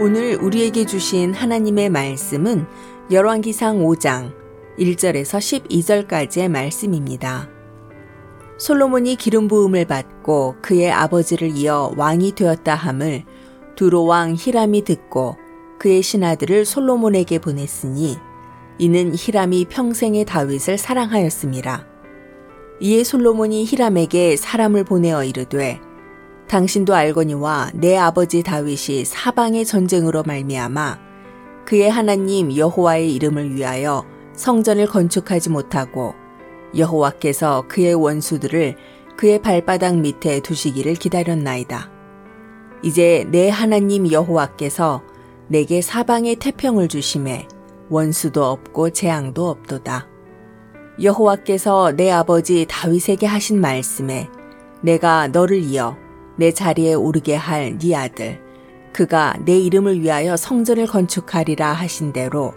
오늘 우리에게 주신 하나님의 말씀은 열왕기상 5장 1절에서 12절까지의 말씀입니다. 솔로몬이 기름 부음을 받고 그의 아버지를 이어 왕이 되었다 함을 두로 왕 히람이 듣고 그의 신하들을 솔로몬에게 보냈으니 이는 히람이 평생의 다윗을 사랑하였습니다. 이에 솔로몬이 히람에게 사람을 보내어 이르되 당신도 알거니와 내 아버지 다윗이 사방의 전쟁으로 말미암아 그의 하나님 여호와의 이름을 위하여 성전을 건축하지 못하고 여호와께서 그의 원수들을 그의 발바닥 밑에 두시기를 기다렸나이다. 이제 내 하나님 여호와께서 내게 사방의 태평을 주심에 원수도 없고 재앙도 없도다. 여호와께서 내 아버지 다윗에게 하신 말씀에 내가 너를 이어 내 자리에 오르게 할 네 아들 그가 내 이름을 위하여 성전을 건축하리라 하신 대로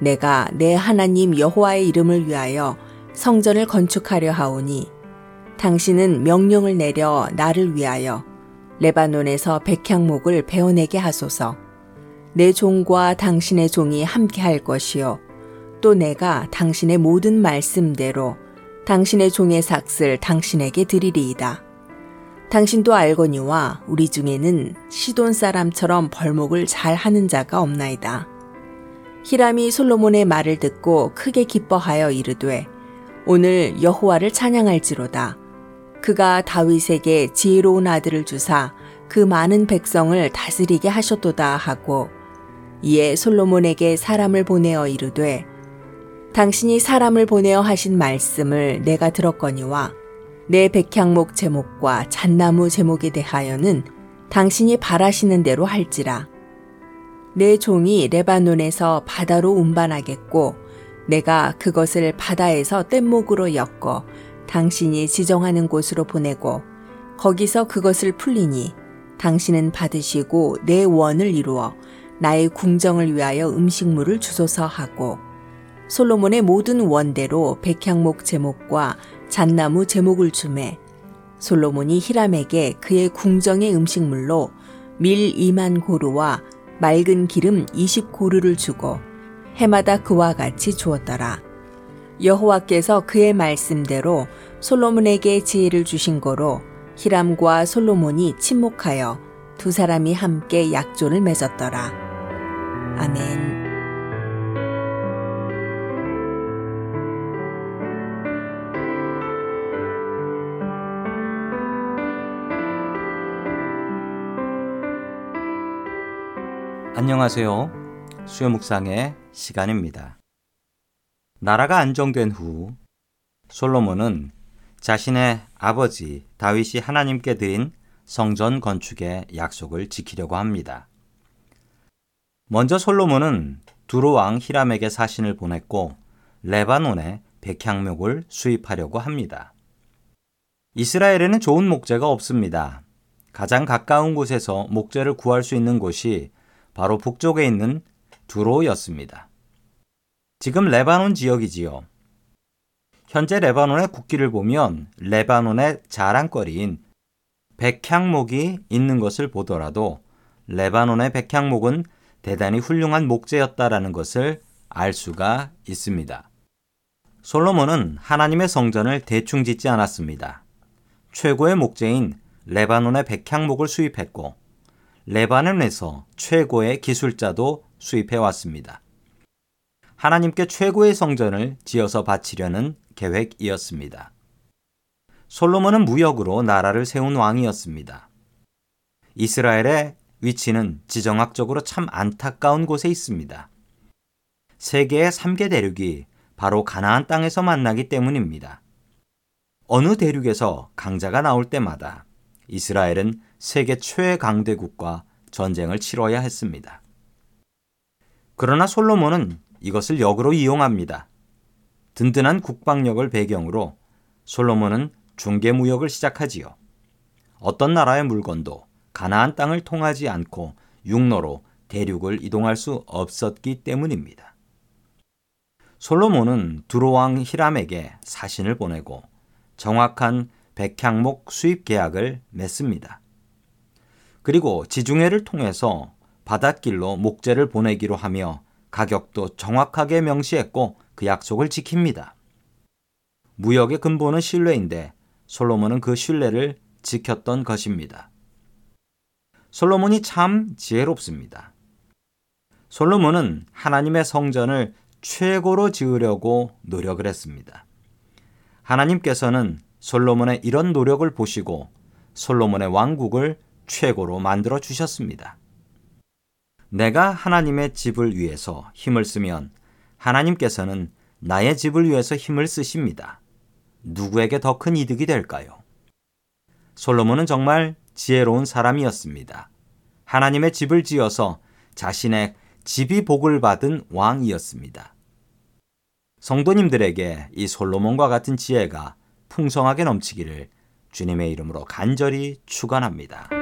내가 내 하나님 여호와의 이름을 위하여 성전을 건축하려 하오니 당신은 명령을 내려 나를 위하여 레바논에서 백향목을 베어내게 하소서. 내 종과 당신의 종이 함께 할 것이요. 또 내가 당신의 모든 말씀대로 당신의 종의 삭슬 당신에게 드리리이다. 당신도 알거니와 우리 중에는 시돈 사람처럼 벌목을 잘 하는 자가 없나이다. 히람이 솔로몬의 말을 듣고 크게 기뻐하여 이르되 오늘 여호와를 찬양할지로다. 그가 다윗에게 지혜로운 아들을 주사 그 많은 백성을 다스리게 하셨도다 하고 이에 솔로몬에게 사람을 보내어 이르되 당신이 사람을 보내어 하신 말씀을 내가 들었거니와 내 백향목 제목과 잣나무 제목에 대하여는 당신이 바라시는 대로 할지라. 내 종이 레바논에서 바다로 운반하겠고 내가 그것을 바다에서 뗏목으로 엮어 당신이 지정하는 곳으로 보내고 거기서 그것을 풀리니 당신은 받으시고 내 원을 이루어 나의 궁정을 위하여 음식물을 주소서 하고 솔로몬의 모든 원대로 백향목 제목과 잣나무 제목을 주매 솔로몬이 히람에게 그의 궁정의 음식물로 밀 2만 고루와 맑은 기름 20 고루를 주고 해마다 그와 같이 주었더라. 여호와께서 그의 말씀대로 솔로몬에게 지혜를 주신 거로 히람과 솔로몬이 침묵하여 두 사람이 함께 약조를 맺었더라. 아멘. 안녕하세요. 수요 묵상의 시간입니다. 나라가 안정된 후 솔로몬은 자신의 아버지 다윗이 하나님께 드린 성전 건축의 약속을 지키려고 합니다. 먼저 솔로몬은 두로 왕 히람에게 사신을 보냈고 레바논에 백향목을 수입하려고 합니다. 이스라엘에는 좋은 목재가 없습니다. 가장 가까운 곳에서 목재를 구할 수 있는 곳이 바로 북쪽에 있는 두로였습니다. 지금 레바논 지역이지요. 현재 레바논의 국기를 보면 레바논의 자랑거리인 백향목이 있는 것을 보더라도 레바논의 백향목은 대단히 훌륭한 목재였다라는 것을 알 수가 있습니다. 솔로몬은 하나님의 성전을 대충 짓지 않았습니다. 최고의 목재인 레바논의 백향목을 수입했고 레바논에서 최고의 기술자도 수입해 왔습니다. 하나님께 최고의 성전을 지어서 바치려는 계획이었습니다. 솔로몬은 무역으로 나라를 세운 왕이었습니다. 이스라엘의 위치는 지정학적으로 참 안타까운 곳에 있습니다. 세계의 3개 대륙이 바로 가나안 땅에서 만나기 때문입니다. 어느 대륙에서 강자가 나올 때마다 이스라엘은 세계 최강대국과 전쟁을 치러야 했습니다. 그러나 솔로몬은 이것을 역으로 이용합니다. 든든한 국방력을 배경으로 솔로몬은 중개무역을 시작하지요. 어떤 나라의 물건도 가나안 땅을 통하지 않고 육로로 대륙을 이동할 수 없었기 때문입니다. 솔로몬은 두로왕 히람에게 사신을 보내고 정확한 백향목 수입 계약을 맺습니다. 그리고 지중해를 통해서 바닷길로 목재를 보내기로 하며 가격도 정확하게 명시했고 그 약속을 지킵니다. 무역의 근본은 신뢰인데 솔로몬은 그 신뢰를 지켰던 것입니다. 솔로몬이 참 지혜롭습니다. 솔로몬은 하나님의 성전을 최고로 지으려고 노력을 했습니다. 하나님께서는 솔로몬의 이런 노력을 보시고 솔로몬의 왕국을 최고로 만들어 주셨습니다. 내가 하나님의 집을 위해서 힘을 쓰면 하나님께서는 나의 집을 위해서 힘을 쓰십니다. 누구에게 더 큰 이득이 될까요? 솔로몬은 정말 지혜로운 사람이었습니다. 하나님의 집을 지어서 자신의 집이 복을 받은 왕이었습니다. 성도님들에게 이 솔로몬과 같은 지혜가 풍성하게 넘치기를 주님의 이름으로 간절히 축원합니다.